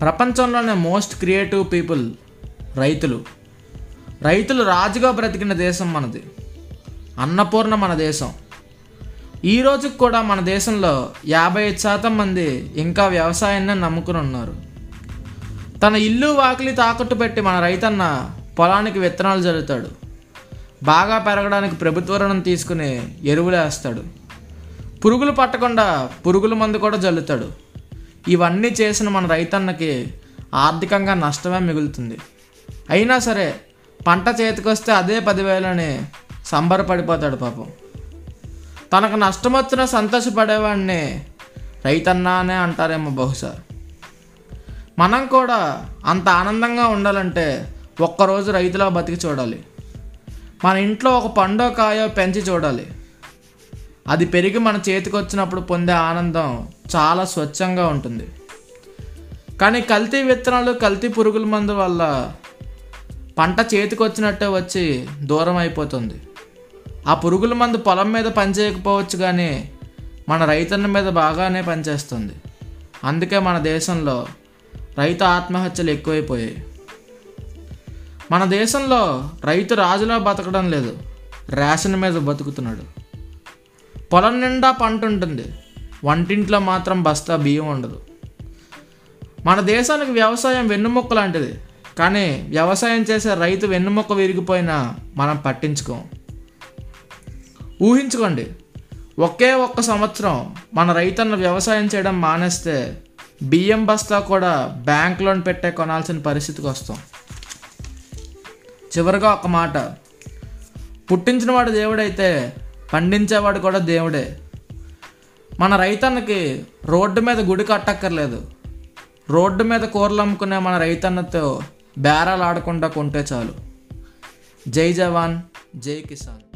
ప్రపంచంలోనే most creative people రైతులు. రైతులు రాజుగా బ్రతికిన దేశం మనది. అన్నపూర్ణ మన దేశం. ఈ రోజుకి కూడా మన దేశంలో యాభై ఐదు శాతం మంది ఇంకా వ్యవసాయాన్ని నమ్ముకుని ఉన్నారు తన ఇల్లు వాకిలి తాకట్టు పెట్టి మన రైతన్న పొలానికి విత్తనాలు జల్లుతాడు. బాగా పెరగడానికి ప్రభుత్వ రుణం తీసుకుని ఎరువులు వేస్తాడు పురుగులు పట్టకుండా పురుగుల మందు కూడా జల్లుతాడు. ఇవన్నీ చేసిన మన రైతన్నకి ఆర్థికంగా నష్టమే మిగులుతుంది. అయినా సరే పంట చేతికొస్తే అదే పదివేలని సంబరపడిపోతాడు పాపం. తనకు నష్టం వచ్చినా సంతోషపడేవాడిని రైతన్నా అనే అంటారేమో బహుశా. మనం కూడా అంత ఆనందంగా ఉండాలంటే ఒక్కరోజు రైతులా బతికి చూడాలి. మన ఇంట్లో ఒక పండో కాయో పెంచి చూడాలి. అది పెరిగి మన చేతికి వచ్చినప్పుడు పొందే ఆనందం చాలా స్వచ్ఛంగా ఉంటుంది. కానీ కల్తీ విత్తనాలు కల్తీ పురుగుల మందు వల్ల పంట చేతికి వచ్చినట్టే వచ్చి దూరం అయిపోతుంది. ఆ పురుగుల మందు పొలం మీద పనిచేయకపోవచ్చు కానీ మన రైతన్న మీద బాగానే పనిచేస్తుంది. అందుకే మన దేశంలో రైతు ఆత్మహత్యలు ఎక్కువైపోయాయి. మన దేశంలో రైతు రాజులా బతకడం లేదు. రేషన్ మీద బతుకుతున్నాడు. పొలం నిండా పంట ఉంటుంది. వంటింట్లో మాత్రం బస్తా బియ్యం ఉండదు. మన దేశానికి వ్యవసాయం వెన్నుముక్క లాంటిది. కానీ వ్యవసాయం చేసే రైతు వెన్నుముక్క విరిగిపోయినా మనం పట్టించుకోం. ఊహించుకోండి. ఒకే ఒక్క సంవత్సరం మన రైతన్న వ్యవసాయం చేయడం మానేస్తే బియ్యం బస్తా కూడా బ్యాంక్ లోన్ పెట్టే కొనాల్సిన పరిస్థితికి వస్తాం. చివరిగా ఒక మాట. పుట్టించినవాడు దేవుడైతే పండించేవాడు కూడా దేవుడే. మన రైతన్నకి రోడ్డు మీద గుడి కట్టక్కర్లేదు. రోడ్డు మీద కూరలు అమ్ముకునే మన రైతన్నతో బేరాలు ఆడకుండా కొంటే చాలు. జై జవాన్ జై కిసాన్.